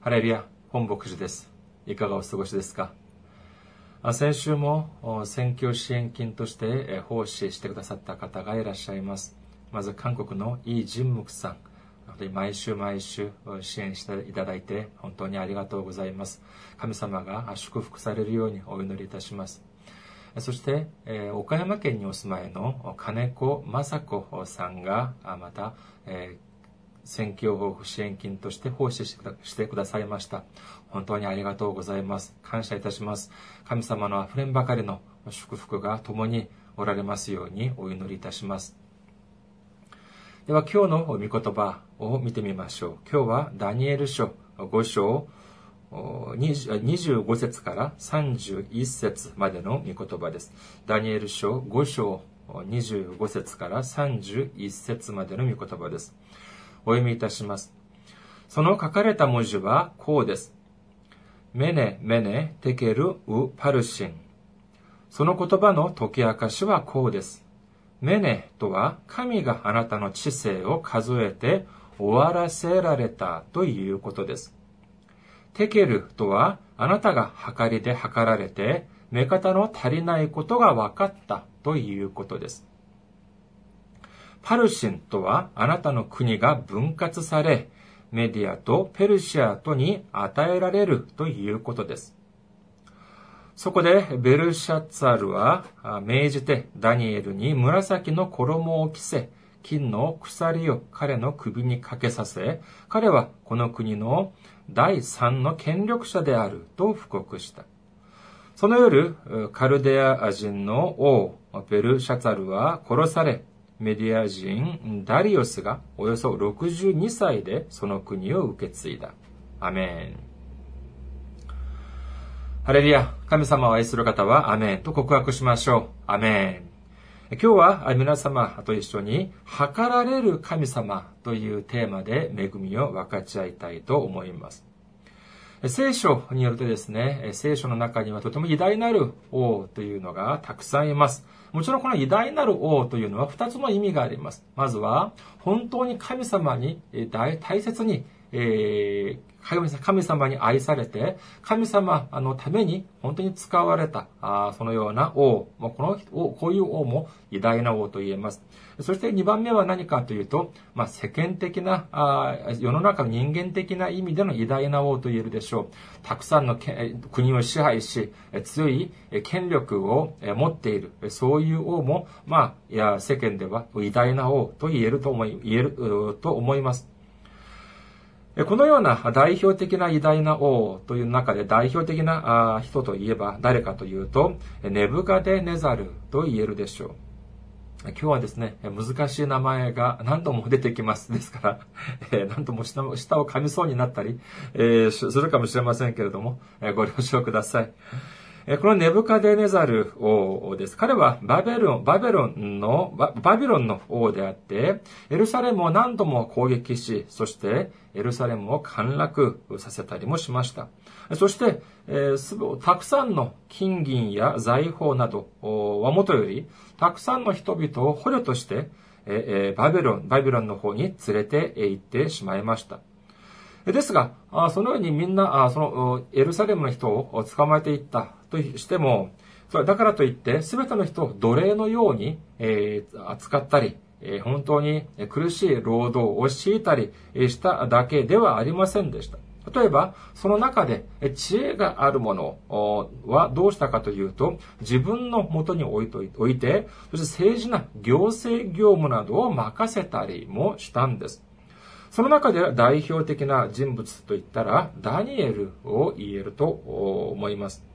ハレルヤ、本牧師です。いかがお過ごしですか？先週も選挙支援金として奉仕してくださった方がいらっしゃいます。まず韓国のイ・ジンムクさん。毎週毎週支援していただいて本当にありがとうございます。神様が祝福されるようにお祈りいたします。そして、え岡山県にお住まいの金子雅子さんがまた、え選挙支援金として奉仕してくださいました。本当にありがとうございます。感謝いたします。神様の溢れんばかりの祝福が共におられますようにお祈りいたします。では今日の御言葉を見てみましょう。今日はダニエル書5章20 25節から31節までの御言葉です。ダニエル書5章25節から31節までの御言葉です。お読みいたします。その書かれた文字はこうです。メネ、メネ、テケル、ウ、パルシン。その言葉の解き明かしはこうです。メネとは神があなたの知性を数えて終わらせられたということです。テケルとはあなたが測りで測られて目方の足りないことが分かったということです。パルシンとはあなたの国が分割され、メディアとペルシアとに与えられるということです。そこでベルシャツァルは命じてダニエルに紫の衣を着せ、金の鎖を彼の首にかけさせ、彼はこの国の第三の権力者であると布告した。その夜、カルデア人の王、ベルシャツァルは殺され、メディア人ダリオスがおよそ62歳でその国を受け継いだ。アメン。ハレルヤ、神様を愛する方はアメンと告白しましょう。アメン。今日は皆様と一緒に、測られる神様というテーマで恵みを分かち合いたいと思います。聖書によるとですね、聖書の中にはとても偉大なる王というのがたくさんいます。もちろんこの偉大なる王というのは二つの意味があります。まずは、本当に神様に大大切に、えー神様に愛されて、神様のために本当に使われた、あそのような王。この王、こういう王も偉大な王と言えます。そして2番目は何かというと、まあ、世間的なあ、世の中の人間的な意味での偉大な王と言えるでしょう。たくさんの国を支配し、強い権力を持っている、そういう王も、まあ、いや世間では偉大な王と言えると思い、言えると思います。このような代表的な偉大な王という中で代表的な人といえば誰かというと、ネブカデネザルと言えるでしょう。今日はですね、難しい名前が何度も出てきます。ですから、え、何度も下を噛みそうになったり、え、するかもしれませんけれども、ご了承ください。このネブカデネザル王です。彼はバベロン、バベロンの、バビロンの王であって、エルサレムを何度も攻撃し、そしてエルサレムを陥落させたりもしました。そして、えー、たくさんの金銀や財宝などはもとより、たくさんの人々を捕虜として、えー、バビロン、バビロンの方に連れて行ってしまいました。ですが、そのようにみんな、そのエルサレムの人を捕まえていったとしても、だからといって、すべての人を奴隷のように扱ったり、本当に苦しい労働を強いたりしただけではありませんでした。例えば、その中で知恵があるものはどうしたかというと、自分のもとに置いて、そして政治な行政業務などを任せたりもしたんです。その中で代表的な人物といったら、ダニエルを言えると思います。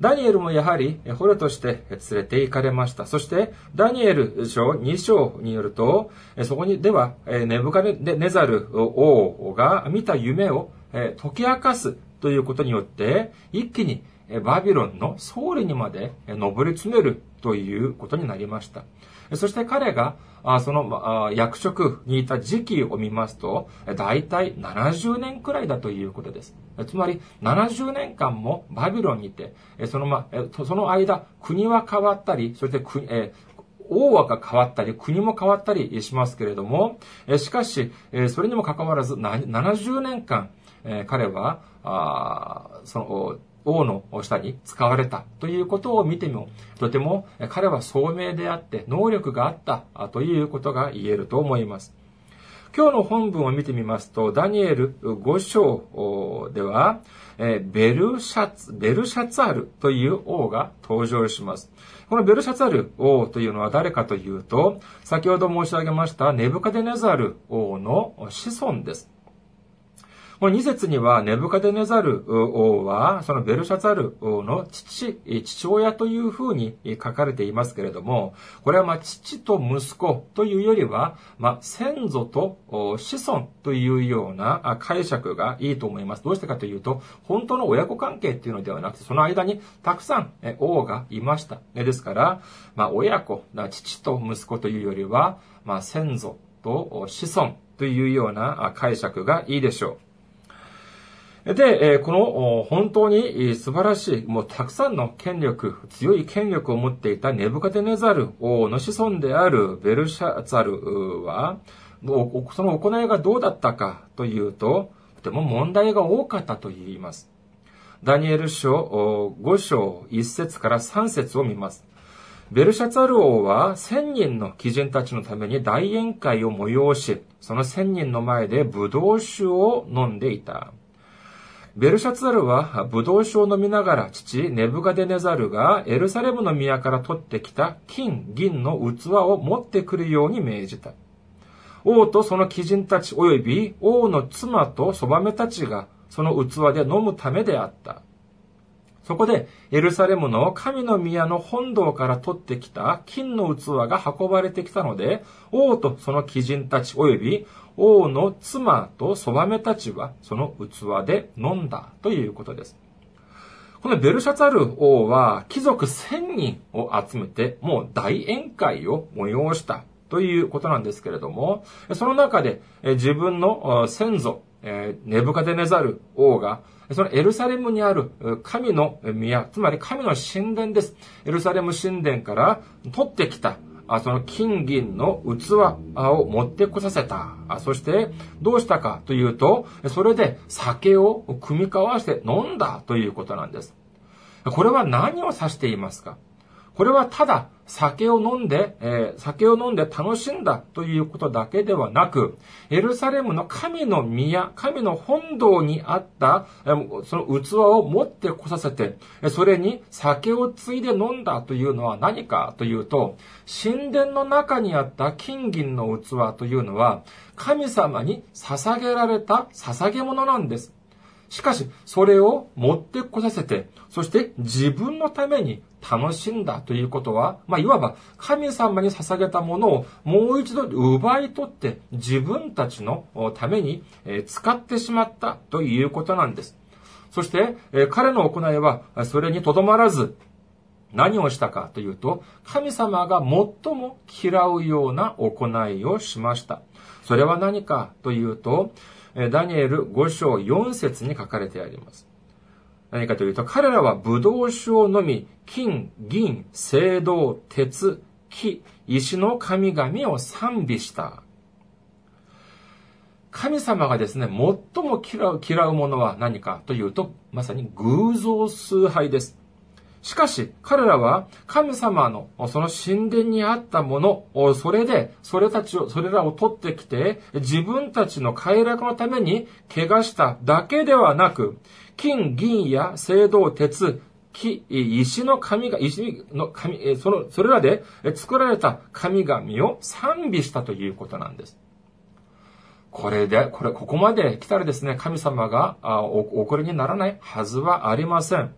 ダニエルもやはり捕虜として連れて行かれました。そして、ダニエル書2章によると、そこにでは、ネブカネザル王が見た夢を解き明かすということによって、一気にバビロンの総理にまで登り詰めるということになりました。そして彼が、その役職にいた時期を見ますと、大体70年くらいだということです。つまり、70年間もバビロンにいて、そのま、その間、国は変わったり、そして国、え王はが変わったり、国も変わったりしますけれども、しかし、それにもかかわらず、70年間、彼は、その、王の下に使われたということを見ても、とても彼は聡明であって能力があったということが言えると思います。今日の本文を見てみますと、ダニエル5章では、ベルシャツ、ベルシャツァルという王が登場します。このベルシャツァル王というのは誰かというと、先ほど申し上げましたネブカデネザル王の子孫です。この2節には、ネブカデネザル王は、そのベルシャザル王の父、父親というふうに書かれていますけれども、これはまあ父と息子というよりは、まあ先祖と子孫というような解釈がいいと思います。どうしてかというと、本当の親子関係っていうのではなくて、その間にたくさん王がいました。ですから、まあ親子、父と息子というよりは、まあ先祖と子孫というような解釈がいいでしょう。で、この本当に素晴らしい、もうたくさんの権力、強い権力を持っていたネブカテネザル王の子孫であるベルシャザルは、その行いがどうだったかというと、とても問題が多かったと言います。ダニエル書5章1節から3節を見ます。ベルシャツァル王は千人の貴人たちのために大宴会を催し、その千人の前で葡萄酒を飲んでいた。ベルシャツァルはブドウ酒を飲みながら父ネブガデネザルがエルサレムの宮から取ってきた金、銀の器を持ってくるように命じた。王とその貴人たち及び王の妻とそばめたちがその器で飲むためであった。そこで、エルサレムの神の宮の本堂から取ってきた金の器が運ばれてきたので、王とその貴人たち及び王の妻とそばめたちはその器で飲んだということです。このベルシャツァル王は貴族1000人を集めてもう大宴会を催したということなんですけれども、その中で自分の先祖、ネブカデネザル王がそのエルサレムにある神の宮、つまり神の神殿です。エルサレム神殿から取ってきたあその金銀の器を持ってこさせた。あそして、どうしたかというと、それで酒を組み交わして飲んだということなんです。これは何を指していますか？これはただ酒を飲んで、えー、酒を飲んで楽しんだということだけではなく、エルサレムの神の宮、神の本堂にあった、えー、その器を持ってこさせて、それに酒をついで飲んだというのは何かというと、神殿の中にあった金銀の器というのは、神様に捧げられた捧げ物なんです。しかし、それを持ってこさせて、そして自分のために楽しんだということは、まあ、いわば神様に捧げたものをもう一度奪い取って自分たちのために使ってしまったということなんです。そして、彼の行いはそれにとどまらず、何をしたかというと、神様が最も嫌うような行いをしました。それは何かというと、ダニエル5章4節に書かれてあります。何かというと、彼らは葡萄酒を飲み、金、銀、青銅、鉄、木、石の神々を賛美した。神様がですね、最も嫌う、嫌うものは何かというと、まさに偶像崇拝です。しかし、彼らは神様のその神殿にあったものを、それで、それたちを、それらを取ってきて、自分たちの快楽のために怪我しただけではなく、金、銀や青銅、鉄、木、石の神が、石の神、その、それらで作られた神々を賛美したということなんです。これで、これ、ここまで来たらですね、神様がお怒りにならないはずはありません。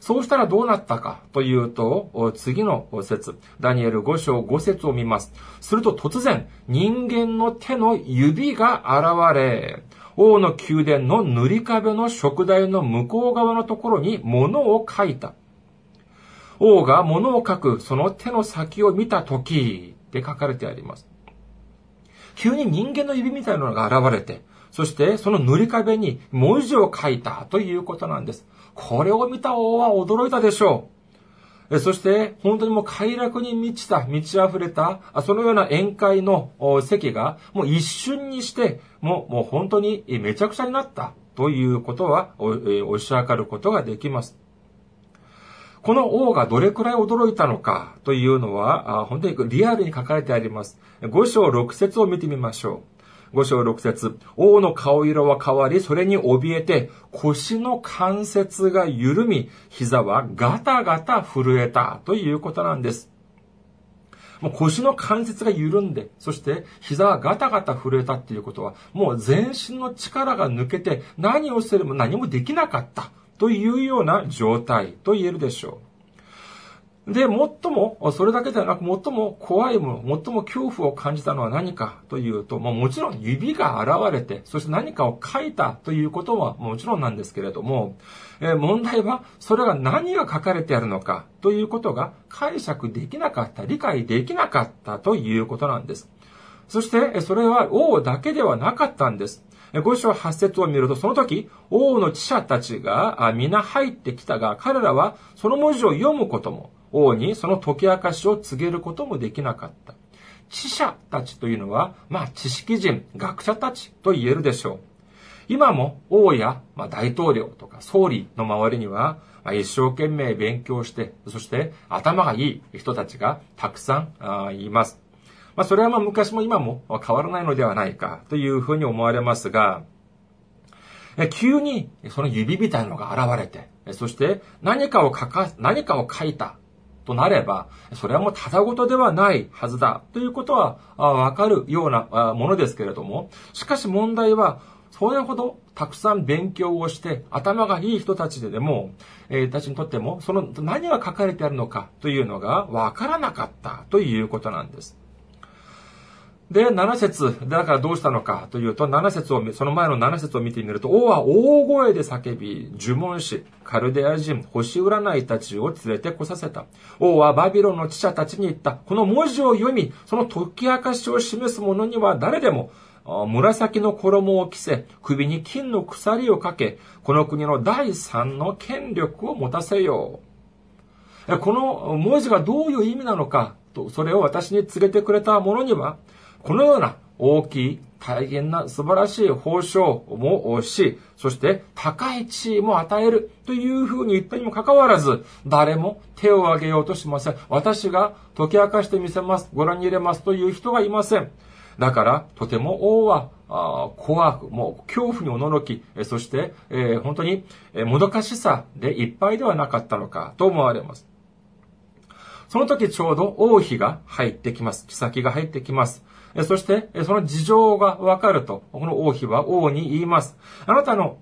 そうしたらどうなったかというと、次の説、ダニエル5章5節を見ます。すると突然、人間の手の指が現れ、王の宮殿の塗り壁の食台の向こう側のところに物を書いた。王が物を書くその手の先を見たとき、って書かれてあります。急に人間の指みたいなのが現れて、そしてその塗り壁に文字を書いたということなんです。これを見た王は驚いたでしょう。そして、本当にもう快楽に満ちた、満ち溢れた、そのような宴会の席が、もう一瞬にして、もう、もう本当にめちゃくちゃになった。ということはおし上がることができます。この王がどれくらい驚いたのかというのは、本当にリアルに書かれてあります。5章6節を見てみましょう。5章6節王の顔色は変わり、それに怯えて、腰の関節が緩み、膝はガタガタ震えたということなんです。もう腰の関節が緩んで、そして膝がガタガタ震えたっていうことは、もう全身の力が抜けて何をすれば何もできなかったというような状態と言えるでしょう。で、最も、それだけではなく、最も怖いもの、最も恐怖を感じたのは何かというと、まあ、もちろん指が現れて、そして何かを書いたということはもちろんなんですけれども、え、問題は、それが何が書かれてあるのかということが解釈できなかった、理解できなかったということなんです。そして、それは王だけではなかったんです。五章八節を見ると、その時、王の知者たちが皆入ってきたが、彼らはその文字を読むことも、王にその解き明かしを告げることもできなかった。知者たちというのは、まあ知識人、学者たちと言えるでしょう。今も王や、まあ、大統領とか総理の周りには、まあ、一生懸命勉強して、そして頭がいい人たちがたくさんいます。まあ、それはまあ昔も今も変わらないのではないかというふうに思われますが、急にその指みたいのが現れて、そして何かを書か、何かを書いたとなれば、それはもうただごとではないはずだということはわかるようなものですけれども、しかし問題は、それほどたくさん勉強をして頭がいい人たちででも、えー、たちにとっても、その何が書かれてあるのかというのがわからなかったということなんです。で、7節だからどうしたのかというと、7節を、その前の7節を見てみると、王は大声で叫び、呪文師、カルデア人、星占いたちを連れてこさせた。王はバビロンの知者たちに言った。この文字を読み、その解き明かしを示す者には誰でも、紫の衣を着せ、首に金の鎖をかけ、この国の第三の権力を持たせよう。この文字がどういう意味なのかと、それを私に連れてくれた者には、このような大きい、大変な素晴らしい報奨もし、そして高い地位も与えるというふうに言ったにもかかわらず、誰も手を挙げようとしません。私が解き明かしてみせます。ご覧に入れますという人がいません。だから、とても王は、怖く、もう恐怖におののき、そして、えー、本当に、えもどかしさでいっぱいではなかったのかと思われます。その時ちょうど王妃が入ってきます。妃が入ってきます。そして、その事情がわかると、この王妃は王に言います。あなたの、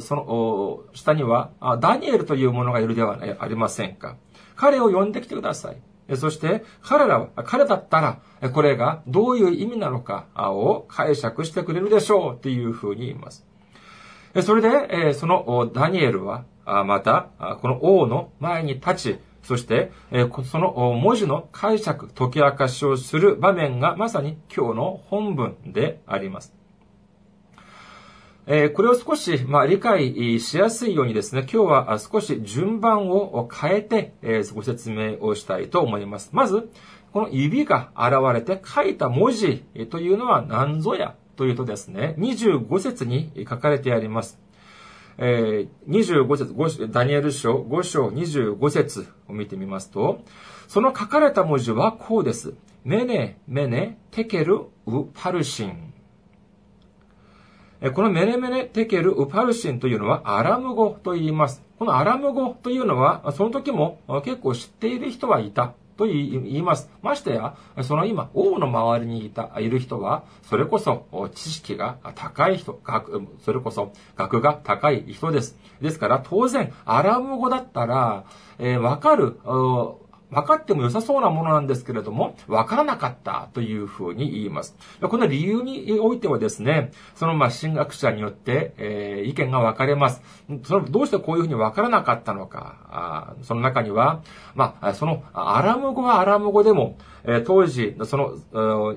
その、下には、ダニエルという者がいるではありませんか。彼を呼んできてください。そして、彼らは、彼だったら、これがどういう意味なのかを解釈してくれるでしょうっていうふうに言います。それで、そのダニエルは、また、この王の前に立ち、そして、その文字の解釈、解き明かしをする場面がまさに今日の本文であります。これを少し、ま、理解しやすいようにですね、今日は少し順番を変えて、ご説明をしたいと思います。まず、この指が現れて書いた文字というのは何ぞやというとですね、25節に書かれてあります。えー、25節、ダニエル書5章25節を見てみますと、その書かれた文字はこうです。メネ、メネ、テケル、ウパルシン。このメネメネテケルウパルシンというのはアラム語と言います。このアラム語というのは、その時も結構知っている人はいた。と言います。ましてや、その今、王の周りにいた、いる人は、それこそ知識が高い人、学、それこそ学が高い人です。ですから、当然、アラム語だったら、えー、わかる、分かっても良さそうなものなんですけれども、分からなかったというふうに言います。この理由においてはですね、そのまあ進学者によって、えー、意見が分かれます。そのどうしてこういうふうに分からなかったのか、その中には、まあ、そのアラム語はアラム語でも、えー、当時、その、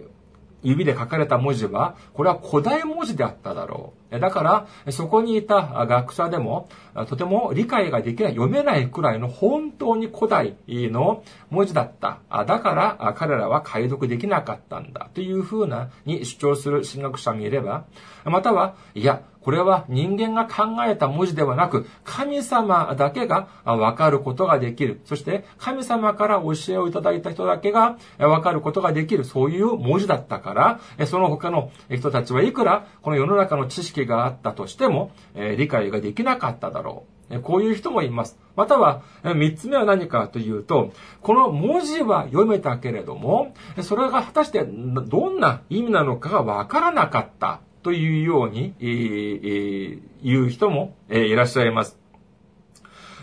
指で書かれた文字は、これは古代文字であっただろう。だから、そこにいた学者でも、とても理解ができない、読めないくらいの本当に古代の文字だった。だから、彼らは解読できなかったんだ。というふうな、に主張する進学者もいれば、または、いや、これは人間が考えた文字ではなく、神様だけがわかることができる。そして神様から教えをいただいた人だけがわかることができる。そういう文字だったから、その他の人たちはいくらこの世の中の知識があったとしても、理解ができなかっただろう。こういう人もいます。または、三つ目は何かというと、この文字は読めたけれども、それが果たしてどんな意味なのかがわからなかったというように、えー、言う人も、えー、いらっしゃいます。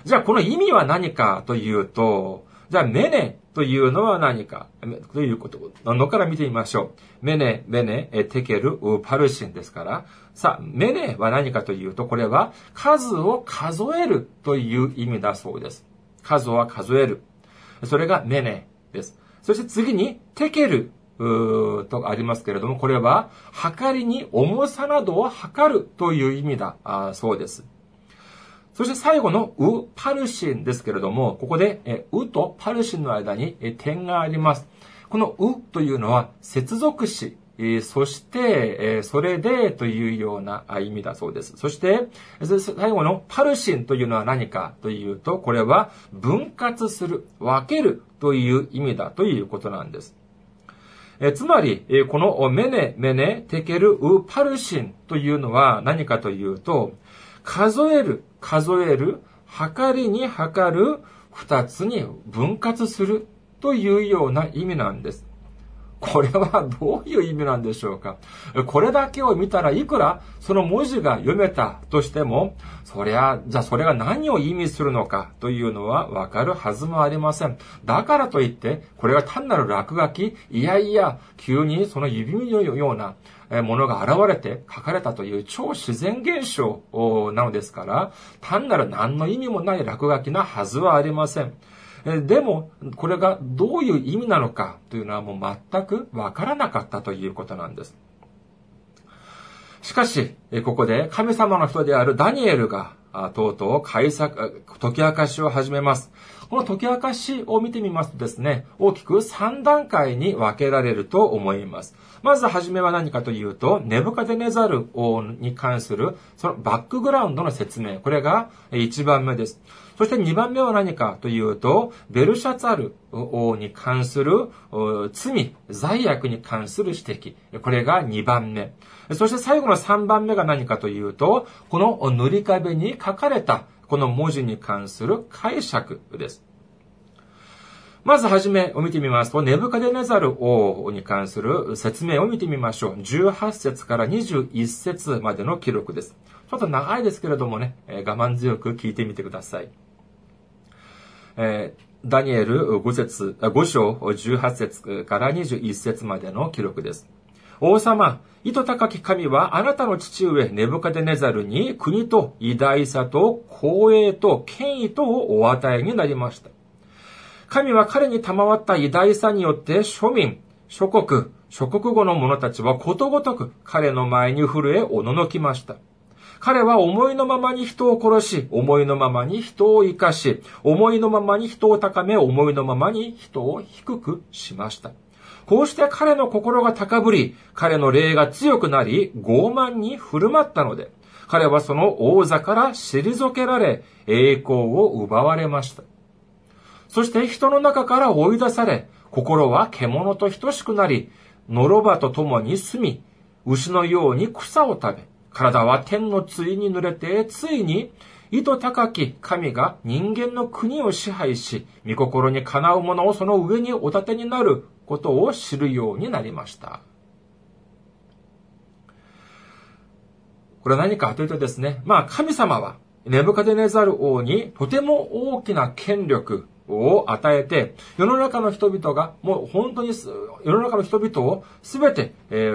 じゃあこの意味は何かというと、じゃあメネというのは何か？ということのから見てみましょう。メネ、メネ、テケル、パルシンですから、さあ、メネは何かというと、これは数を数えるという意味だそうです。数は数える。それがメネです。そして次に、テケルとありますけれども、これは、測りに重さなどを測るという意味だそうです。そして最後のウ、パルシンですけれども、ここで、えウとパルシンの間に点があります。このウというのは接続詞、そして、それでというような意味だそうです。そして、最後のパルシンというのは何かというと、これは分割する、分けるという意味だということなんです。えつまり、えこのメネ、メネ、テケル、ウ、パルシンというのは何かというと、数える、数える、測りに測る、二つに分割するというような意味なんです。これはどういう意味なんでしょうか？これだけを見たらいくらその文字が読めたとしても、そりゃ、じゃあそれが何を意味するのか？というのはわかるはずもありません。だからといって、これが単なる落書き、いやいや、急にその指のようなものが現れて書かれたという超自然現象なのですから、単なる何の意味もない落書きなはずはありません。でも、これがどういう意味なのかというのはもう全くわからなかったということなんです。しかし、ここで神様の人であるダニエルが、とうとう解釈、解き明かしを始めます。この解き明かしを見てみますとですね、大きく3段階に分けられると思います。まずはじめは何かというと、ネブカデネザル王に関する、そのバックグラウンドの説明。これが1番目です。そして2番目は何かというと、ベルシャツァル王に関する罪、罪悪に関する指摘。これが2番目。そして最後の3番目が何かというと、この塗り壁に書かれたこの文字に関する解釈です。まずはじめを見てみますと、ネブカデネザル王に関する説明を見てみましょう。18節から21節までの記録です。ちょっと長いですけれどもね、我慢強く聞いてみてください。え、ダニエル5節、5章18節から21節までの記録です。王様、意図高き神はあなたの父上ネブカデネザルに国と偉大さと光栄と権威とをお与えになりました。神は彼に賜った偉大さによって庶民、諸国、諸国語の者たちはことごとく彼の前に震えおののきました。彼は思いのままに人を殺し、思いのままに人を生かし、思いのままに人を高め、思いのままに人を低くしました。こうして彼の心が高ぶり、彼の霊が強くなり、傲慢に振る舞ったので、彼はその王座から退けられ、栄光を奪われました。そして人の中から追い出され、心は獣と等しくなり、のろばと共に住み、牛のように草を食べ、体は天の対に濡れて、ついに、意図高き神が人間の国を支配し、御心にかなう者をその上にお立てになることを知るようになりました。これは何かというとですね、まあ神様はネブカデネザル王にとても大きな権力、を与えて、世の中の人々が、もう本当に、世の中の人々をすべて、え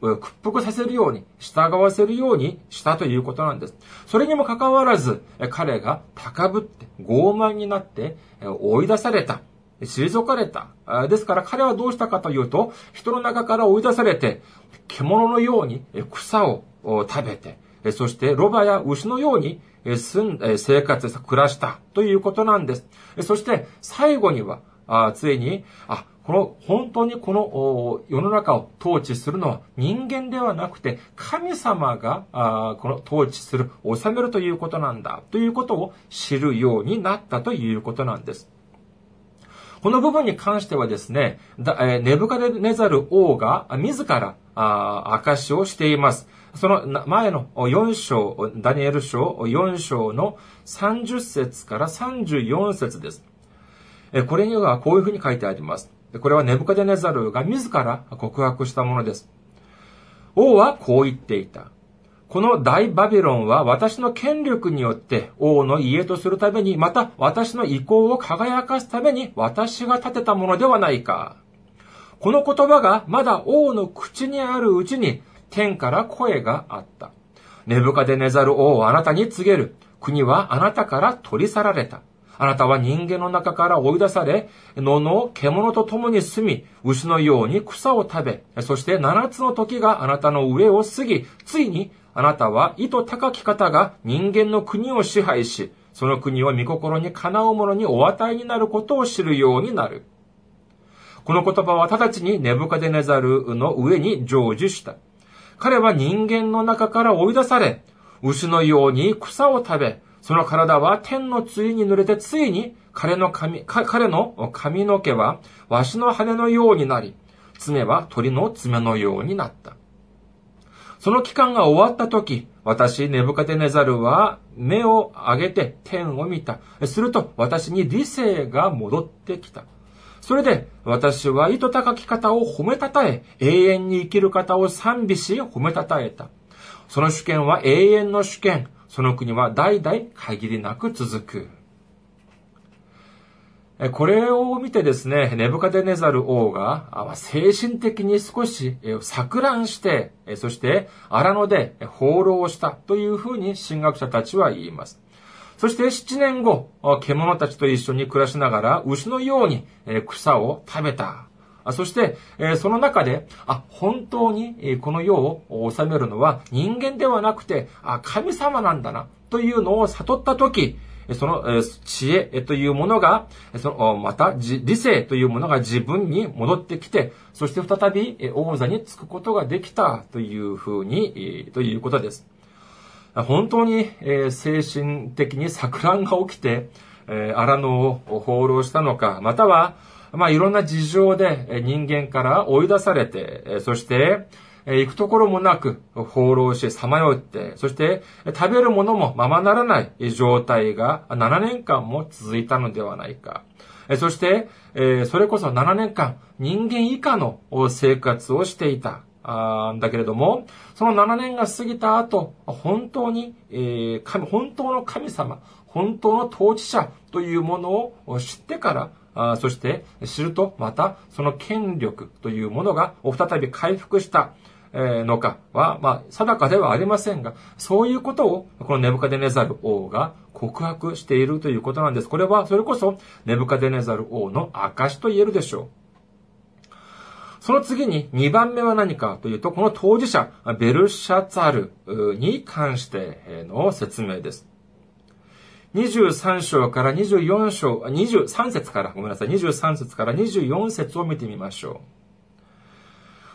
ー、屈服させるように、従わせるようにしたということなんです。それにもかかわらず、彼が高ぶって、傲慢になって、追い出された。退かれた。ですから彼はどうしたかというと、人の中から追い出されて、獣のように草を食べて、そしてロバや牛のように住ん、え生活、暮らしたということなんです。そして最後には、あついに、あ、この、本当にこの世の中を統治するのは人間ではなくて、神様が、あこの統治する、治めるということなんだ、ということを知るようになったということなんです。この部分に関してはですね、ネブカデネザル王が自らあ証をしています。その前の4章、ダニエル書4章の30節から34節です。これにはこういうふうに書いてあります。これはネブカデネザルが自ら告白したものです。王はこう言っていた。この大バビロンは私の権力によって王の家とするために、また私の意向を輝かすために私が建てたものではないか。この言葉がまだ王の口にあるうちに天から声があった。ネブカデネザル王をあなたに告げる。国はあなたから取り去られた。あなたは人間の中から追い出され、野の獣と共に住み、牛のように草を食べ、そして七つの時があなたの上を過ぎ、ついにあなたは意図高き方が人間の国を支配し、その国を御心にかなう者にお与えになることを知るようになる。この言葉は直ちにネブカデネザルの上に成就した。彼は人間の中から追い出され、牛のように草を食べ、その体は天の露に濡れてついに彼の髪、彼の髪の毛はわしの羽のようになり、爪は鳥の爪のようになった。その期間が終わった時、私、ネブカデネザルは目を上げて天を見た。すると私に理性が戻ってきた。それで私は意図高き方を褒めたたえ、永遠に生きる方を賛美し褒めたたえた。その主権は永遠の主権。その国は代々限りなく続く。これを見てですね、ネブカデネザル王が精神的に少し錯乱して、そして荒野で放浪したというふうに神学者たちは言います。そして7年後、獣たちと一緒に暮らしながら牛のように草を食べた。そして、その中で、あ、本当にこの世を治めるのは人間ではなくて、あ、神様なんだな、というのを悟ったとき、その知恵というものが、そのまた理性というものが自分に戻ってきて、そして再び王座につくことができたというふうに、ということです。本当に精神的に錯乱が起きて、荒野を放浪したのか、または、まあいろんな事情で人間から追い出されて、そして、行くところもなく放浪しさまよって、そして食べるものもままならない状態が7年間も続いたのではないか。そして、それこそ7年間人間以下の生活をしていた。んだけれども、その7年が過ぎた後、本当に、えー、神、本当の神様、本当の統治者というものを知ってから、あそして知るとまたその権力というものが再び回復した。のかは、まあ、定かではありませんが、そういうことを、このネブカデネザル王が告白しているということなんです。これは、それこそ、ネブカデネザル王の証と言えるでしょう。その次に2番目は何かというと、この当事者、ベルシャツァルに関しての説明です。23章から24章、23節から、ごめんなさい、23節から24節を見てみましょう。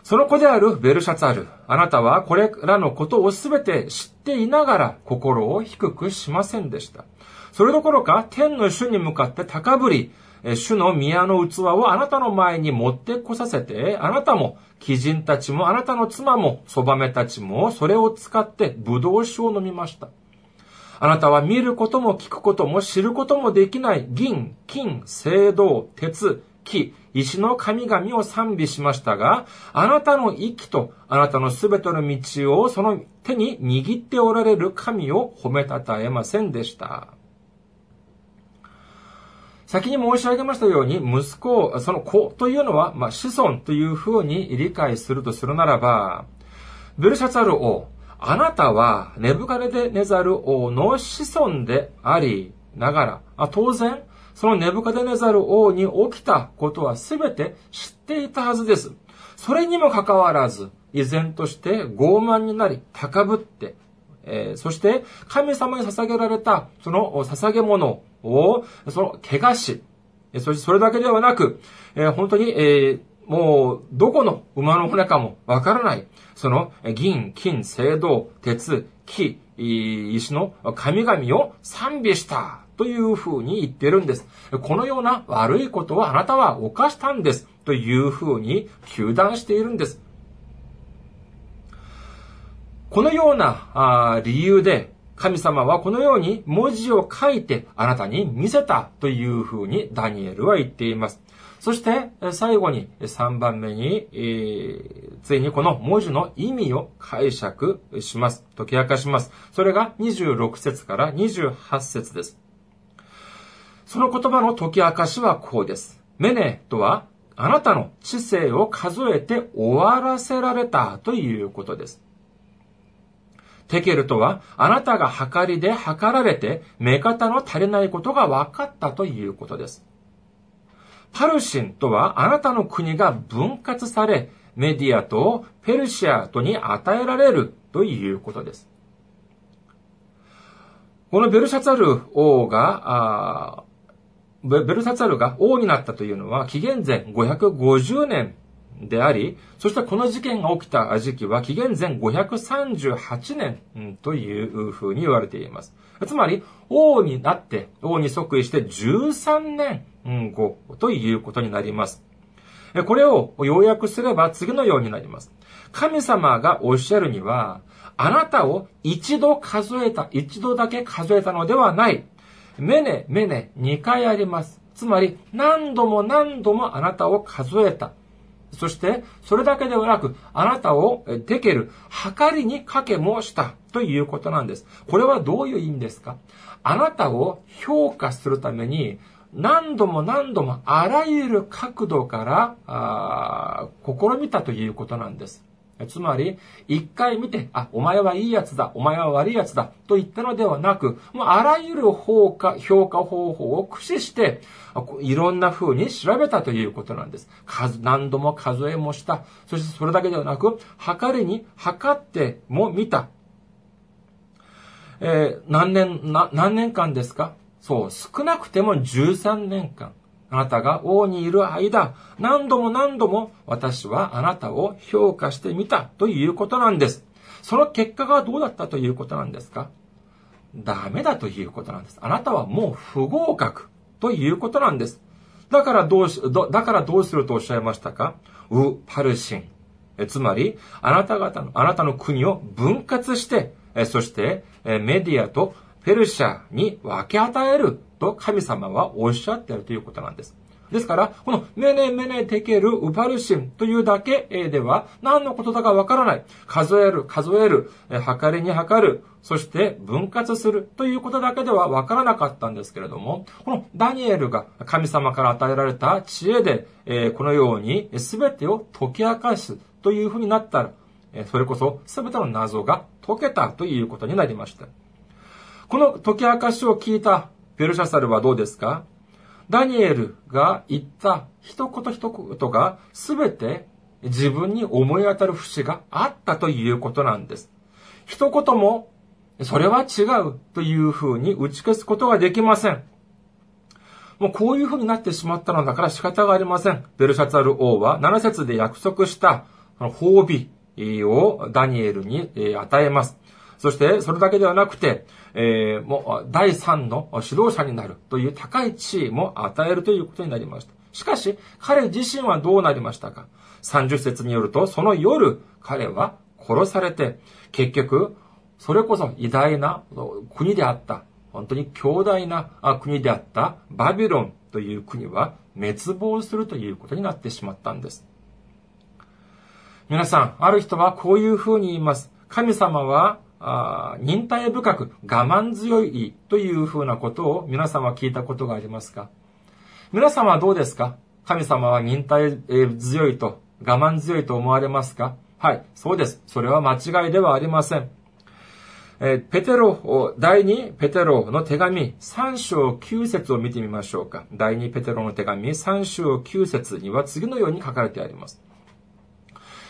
その子であるベルシャツァル、あなたはこれらのことをすべて知っていながら心を低くしませんでした。それどころか天の主に向かって高ぶり、主の宮の器をあなたの前に持ってこさせて、あなたも、貴人たちもあなたの妻も、そばめたちも、それを使って葡萄酒を飲みました。あなたは見ることも聞くことも知ることもできない銀、金、青銅、鉄、木、石の神々を賛美しましたが、あなたの息とあなたのすべての道をその手に握っておられる神を褒めたたえませんでした。先に申し上げましたように、息子、その子というのは、まあ、子孫というふうに理解するとするならば、ベルシャツァル王、あなたはネブカネデネザル王の子孫でありながら、当然、そのネブカデネザル王に起きたことは全て知っていたはずです。それにもかかわらず、依然として傲慢になり、高ぶって、えー、そして神様に捧げられたその捧げ物を、その怪我し、そしてそれだけではなく、え本当に、えもう、どこの馬の骨かもわからない。その、銀、金、青銅、鉄、木、石の神々を賛美したというふうに言ってるんです。このような悪いことをあなたは犯したんです。というふうに求断しているんです。このような理由で神様はこのように文字を書いてあなたに見せたというふうにダニエルは言っています。そして最後に3番目に、えー、ついにこの文字の意味を解釈します。解き明かします。それが26節から28節です。その言葉の解き明かしはこうです。メネとはあなたの知性を数えて終わらせられたということです。テケルとは、あなたが測りで測られて、目方の足りないことが分かったということです。パルシンとは、あなたの国が分割され、メディアとペルシアとに与えられるということです。このベルシャツァル王が、ベルサツァルが王になったというのは、紀元前550年であり、そしてこの事件が起きた時期は紀元前538年というふうに言われています。つまり、王になって、王に即位して13年後ということになります。これを要約すれば次のようになります。神様がおっしゃるには、あなたを一度数えた、一度だけ数えたのではない。メネ、メネ、2回あります。つまり、何度も何度もあなたを数えた。そして、それだけではなく、あなたをでける、計りにかけもしたということなんです。これはどういう意味ですか？あなたを評価するために、何度も何度もあらゆる角度から、あ試みたということなんです。つまり、一回見て、あ、お前はいいやつだ、お前は悪いやつだ、と言ったのではなく、もうあらゆる評価、評価方法を駆使して、いろんな風に調べたということなんです。数、何度も数えもした。そしてそれだけではなく、測りに測っても見た。えー、何年、な、何年間ですか？そう、少なくても13年間。あなたが王にいる間、何度も何度も私はあなたを評価してみたということなんです。その結果がどうだったということなんですか？ダメだということなんです。あなたはもう不合格ということなんです。だからどうし、だからどうするとおっしゃいましたか？ウ・パルシン。えつまり、あなた方の、あなたの国を分割して、えそして、えメディアとペルシャに分け与えると神様はおっしゃっているということなんです。ですから、このメネメネテケルウパルシンというだけでは何のことだかわからない。数える、数える、測りに測る、そして分割するということだけではわからなかったんですけれども、このダニエルが神様から与えられた知恵で、このように全てを解き明かすというふうになったら、それこそ全ての謎が解けたということになりました。この解き明かしを聞いたペルシャサルはどうですか？ダニエルが言った一言一言が全て自分に思い当たる節があったということなんです。一言もそれは違うというふうに打ち消すことができません。もうこういうふうになってしまったのだから仕方がありません。ベルシャツァル王は7節で約束した褒美をダニエルに与えます。そして、それだけではなくて、えー、もう、第三の指導者になるという高い地位も与えるということになりました。しかし、彼自身はどうなりましたか ?30 節によると、その夜、彼は殺されて、結局、それこそ偉大な国であった、本当に強大な国であったバビロンという国は滅亡するということになってしまったんです。皆さん、ある人はこういうふうに言います。神様はあ忍耐深く我慢強いというふうなことを皆様聞いたことがありますか？皆様はどうですか？神様は忍耐強いと我慢強いと思われますか？はい、そうです。それは間違いではありません。えペテロ、第2ペテロの手紙3章9節を見てみましょうか。第2ペテロの手紙3章9節には次のように書かれてあります。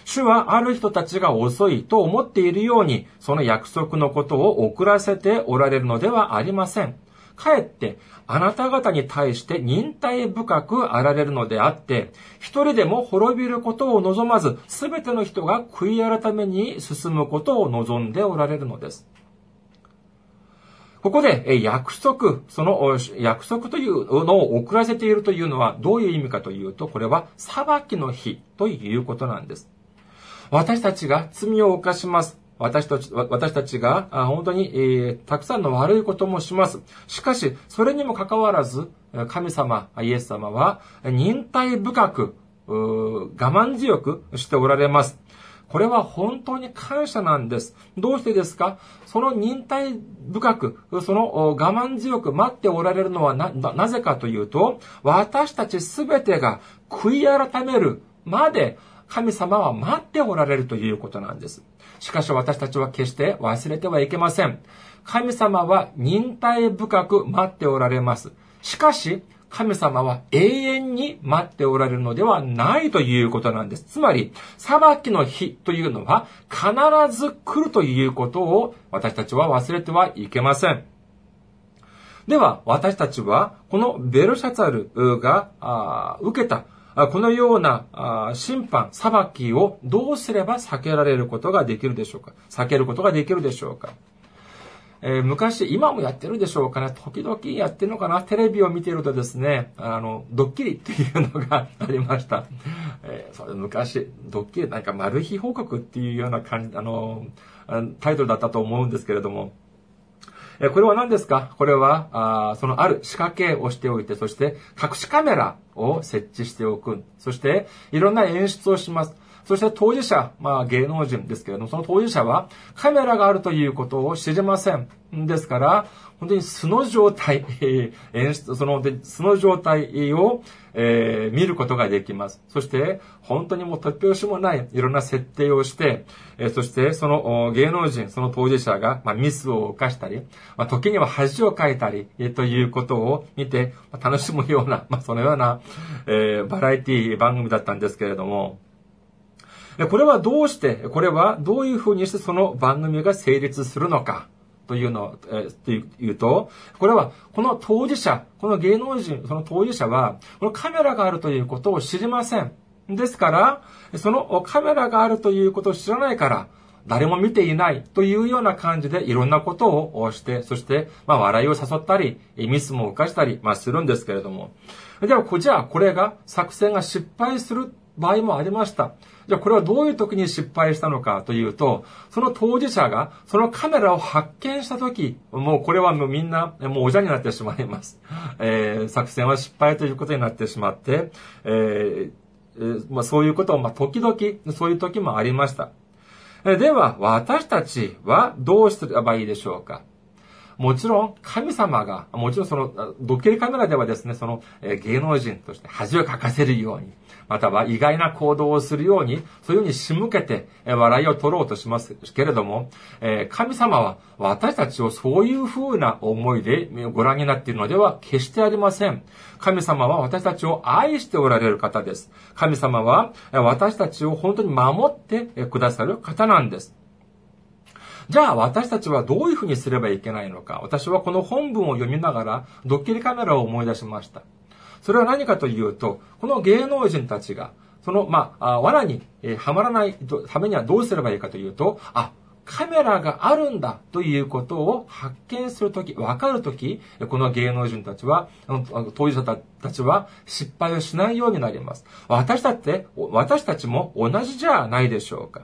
主はある人たちが遅いと思っているように、その約束のことを遅らせておられるのではありません。かえってあなた方に対して忍耐深くあられるのであって、一人でも滅びることを望まず、すべての人が悔い改めに進むことを望んでおられるのです。ここで、約束、その約束というのを遅らせているというのはどういう意味かというと、これは裁きの日ということなんです。私たちが罪を犯します。私たち私たちが本当に、えー、たくさんの悪いこともします。しかし、それにもかかわらず、神様、イエス様は、忍耐深く、我慢強くしておられます。これは本当に感謝なんです。どうしてですか？その忍耐深く、その我慢強く待っておられるのはな、なぜかというと、私たちすべてが悔い改めるまで神様は待っておられるということなんです。しかし私たちは決して忘れてはいけません。神様は忍耐深く待っておられます。しかし、神様は永遠に待っておられるのではないということなんです。つまり、裁きの日というのは必ず来るということを私たちは忘れてはいけません。では、私たちは、このベルシャツァルが受けたこのような審判、裁きをどうすれば避けられることができるでしょうか？避けることができるでしょうか？えー、昔、今もやってるでしょうかね？時々やってるのかな？テレビを見てるとですね、あの、ドッキリっていうのがありました。えー、それ昔、ドッキリ、なんかマル秘報告っていうような感じ、あの、タイトルだったと思うんですけれども、えこれは何ですか？これは、あそのある仕掛けをしておいて、そして隠しカメラを設置しておく。そして、いろんな演出をします。そして当事者、まあ芸能人ですけれども、その当事者はカメラがあるということを知りません。ですから、本当に素の状態、演出、その素の状態を、えー、見ることができます。そして、本当にもう突拍子もないいろんな設定をして、えー、そしてその芸能人、その当事者が、まあ、ミスを犯したり、まあ、時には恥をかいたり、えー、ということを見て、まあ、楽しむような、まあ、そのような、えー、バラエティ番組だったんですけれども、これはどうして、これはどういうふうにしてその番組が成立するのか。というのを、えー、というと、これは、この当事者、この芸能人、その当事者は、このカメラがあるということを知りません。ですから、そのカメラがあるということを知らないから、誰も見ていないというような感じでいろんなことをして、そして、まあ、笑いを誘ったり、ミスも犯したり、まあ、するんですけれども。では、じゃあ、これが、作戦が失敗する場合もありました。じゃあこれはどういう時に失敗したのかというと、その当事者がそのカメラを発見した時、もうこれはもうみんな、もうおじゃになってしまいます。えー、作戦は失敗ということになってしまって、えー、まあ、そういうことを、まあ、時々、そういう時もありました。では、私たちはどうすればいいでしょうか？もちろん、神様が、もちろんその、ドッキリカメラではですね、その、え芸能人として恥をかかせるように、または意外な行動をするように、そういうふうに仕向けて、え笑いを取ろうとしますけれども、え神様は私たちをそういうふうな思いでご覧になっているのでは決してありません。神様は私たちを愛しておられる方です。神様は私たちを本当に守ってくださる方なんです。じゃあ私たちはどういうふうにすればいけないのか。私はこの本文を読みながらドッキリカメラを思い出しました。それは何かというと、この芸能人たちが、その、まあ、罠に、はまらないためにはどうすればいいかというと、あ、カメラがあるんだということを発見するとき、わかるとき、この芸能人たちは、当事者たちは失敗をしないようになります。私だって、私たちも同じじゃないでしょうか。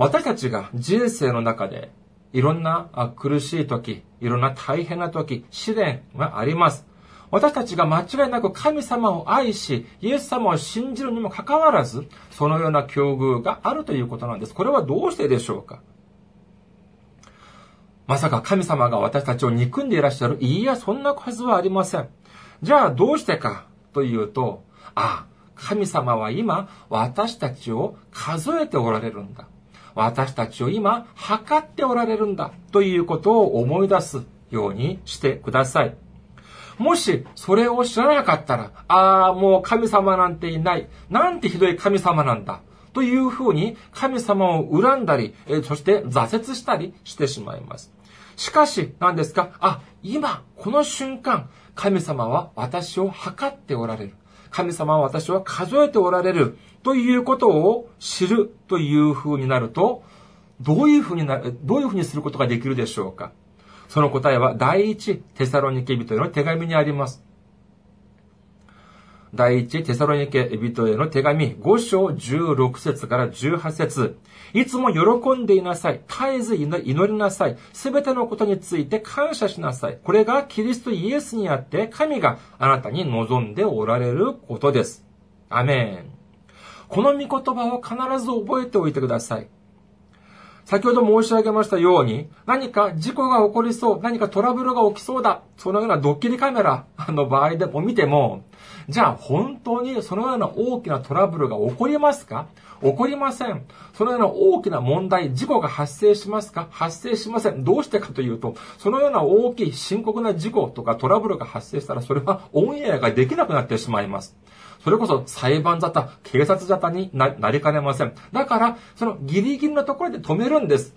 私たちが人生の中でいろんな苦しい時、いろんな大変な時、試練があります。私たちが間違いなく神様を愛し、イエス様を信じるにもかかわらず、そのような境遇があるということなんです。これはどうしてでしょうか？まさか神様が私たちを憎んでいらっしゃるいや、そんなはずはありません。じゃあどうしてかというと、ああ、神様は今、私たちを数えておられるんだ。私たちを今、測っておられるんだ。ということを思い出すようにしてください。もし、それを知らなかったら、ああ、もう神様なんていない。なんてひどい神様なんだ。というふうに神様を恨んだり、そして挫折したりしてしまいます。しかし、何ですか？あ、今、この瞬間、神様は私を測っておられる。神様は私は数えておられる。ということを知るという風になると、どういう風にな、どういう風にすることができるでしょうか？その答えは第一テサロニケ人への手紙にあります。第一テサロニケ人への手紙5章16節から18節いつも喜んでいなさい。絶えず祈りなさい。すべてのことについて感謝しなさい。これがキリストイエスにあって神があなたに望んでおられることです。アメン。この御言葉を必ず覚えておいてください。先ほど申し上げましたように、何か事故が起こりそう、何かトラブルが起きそうだ、そのようなドッキリカメラの場合でも見ても、じゃあ本当にそのような大きなトラブルが起こりますか？起こりません。そのような大きな問題、事故が発生しますか？発生しません。どうしてかというと、そのような大きい深刻な事故とかトラブルが発生したら、それはオンエアができなくなってしまいます。それこそ裁判沙汰、警察沙汰になりかねません。だから、そのギリギリのところで止めるんです。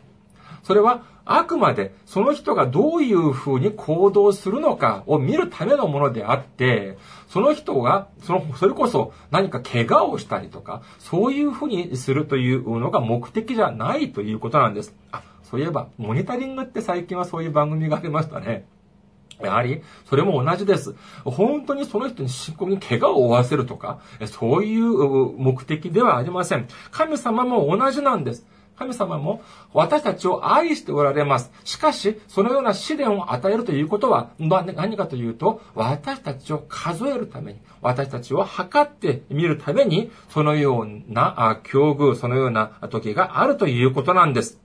それは、あくまで、その人がどういうふうに行動するのかを見るためのものであって、その人が、その、それこそ何か怪我をしたりとか、そういうふうにするというのが目的じゃないということなんです。あ、そういえば、モニタリングって最近はそういう番組がありましたね。やはり、それも同じです。本当にその人に深刻に怪我を負わせるとか、そういう目的ではありません。神様も同じなんです。神様も私たちを愛しておられます。しかし、そのような試練を与えるということは、何かというと、私たちを数えるために、私たちを測ってみるために、そのような境遇、そのような時があるということなんです。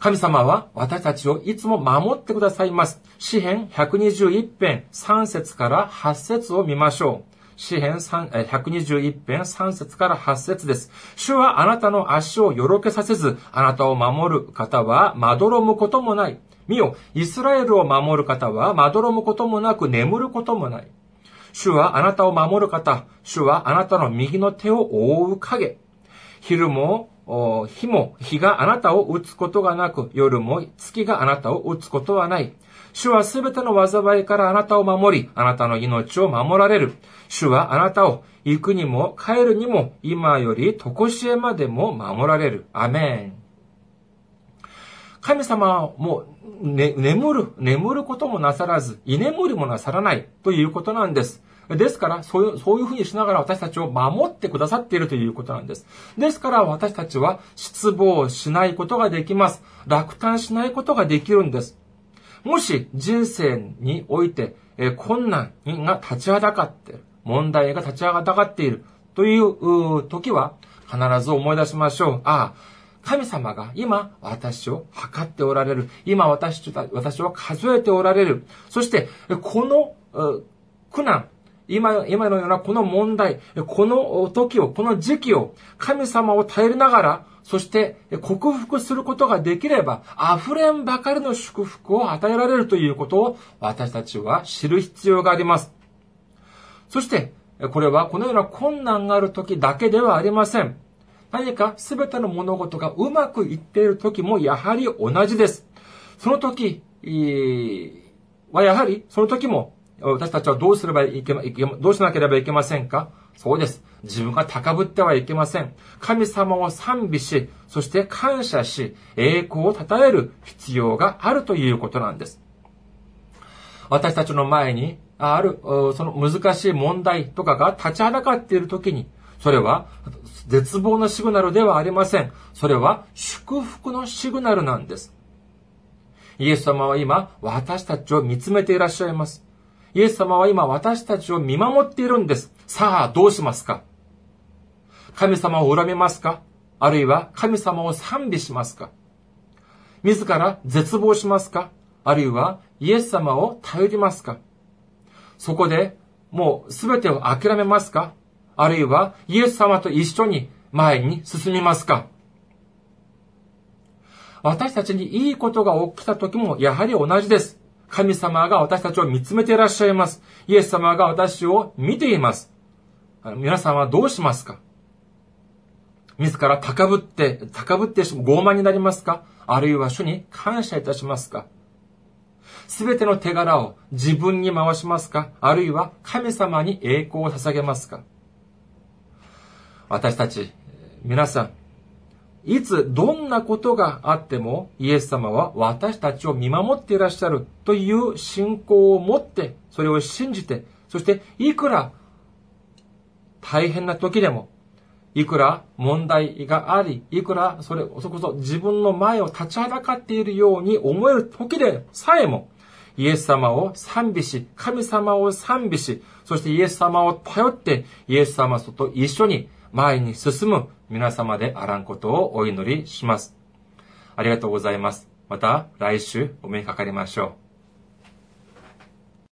神様は私たちをいつも守ってくださいます。詩編121編3節から8節を見ましょう。詩編121編3節から8節です。主はあなたの足をよろけさせず、あなたを守る方はまどろむこともない。見よ、イスラエルを守る方はまどろむこともなく眠ることもない。主はあなたを守る方。主はあなたの右の手を覆う影。昼も日も日があなたを打つことがなく、夜も月があなたを打つことはない。主はすべての災いからあなたを守り、あなたの命を守られる。主はあなたを行くにも帰るにも今より常しえまでも守られる。アメン。神様はもう、ね、眠る、眠ることもなさらず、居眠りもなさらないということなんです。ですから、そういう、そういうふうにしながら私たちを守ってくださっているということなんです。ですから私たちは失望しないことができます。落胆しないことができるんです。もし人生において、え困難が立ちはだかっている。問題が立ち上がっているという時は必ず思い出しましょう。ああ、神様が今私を測っておられる。今私私を数えておられる。そして、この苦難、今、今のようなこの問題、この時を、この時期を、神様を頼りながら、そして克服することができれば、溢れんばかりの祝福を与えられるということを私たちは知る必要があります。そして、これはこのような困難がある時だけではありません。何か全ての物事がうまくいっている時もやはり同じです。その時はやはりその時も私たちはどうすればいけま、どうしなければいけませんか？そうです。自分が高ぶってはいけません。神様を賛美し、そして感謝し、栄光を称える必要があるということなんです。私たちの前にある、その難しい問題とかが立ちはだかっているときに、それは絶望のシグナルではありません。それは祝福のシグナルなんです。イエス様は今、私たちを見つめていらっしゃいます。イエス様は今私たちを見守っているんです。さあ、どうしますか？神様を恨みますか？あるいは神様を賛美しますか？自ら絶望しますか？あるいはイエス様を頼りますか？そこでもう全てを諦めますか？あるいはイエス様と一緒に前に進みますか？私たちにいいことが起きた時もやはり同じです。神様が私たちを見つめていらっしゃいます。イエス様が私を見ています。皆さんはどうしますか？自ら高ぶって、高ぶって傲慢になりますか？あるいは主に感謝いたしますか？すべての手柄を自分に回しますか？あるいは神様に栄光を捧げますか？私たち、皆さん、いつどんなことがあってもイエス様は私たちを見守っていらっしゃるという信仰を持って、それを信じて、そしていくら大変な時でも、いくら問題があり、いくらそれ、そこそ自分の前を立ちはだかっているように思える時でさえも、イエス様を賛美し、神様を賛美し、そしてイエス様を頼って、イエス様と一緒に前に進む皆様であらんことをお祈りします。ありがとうございます。また来週お目にかかりましょう。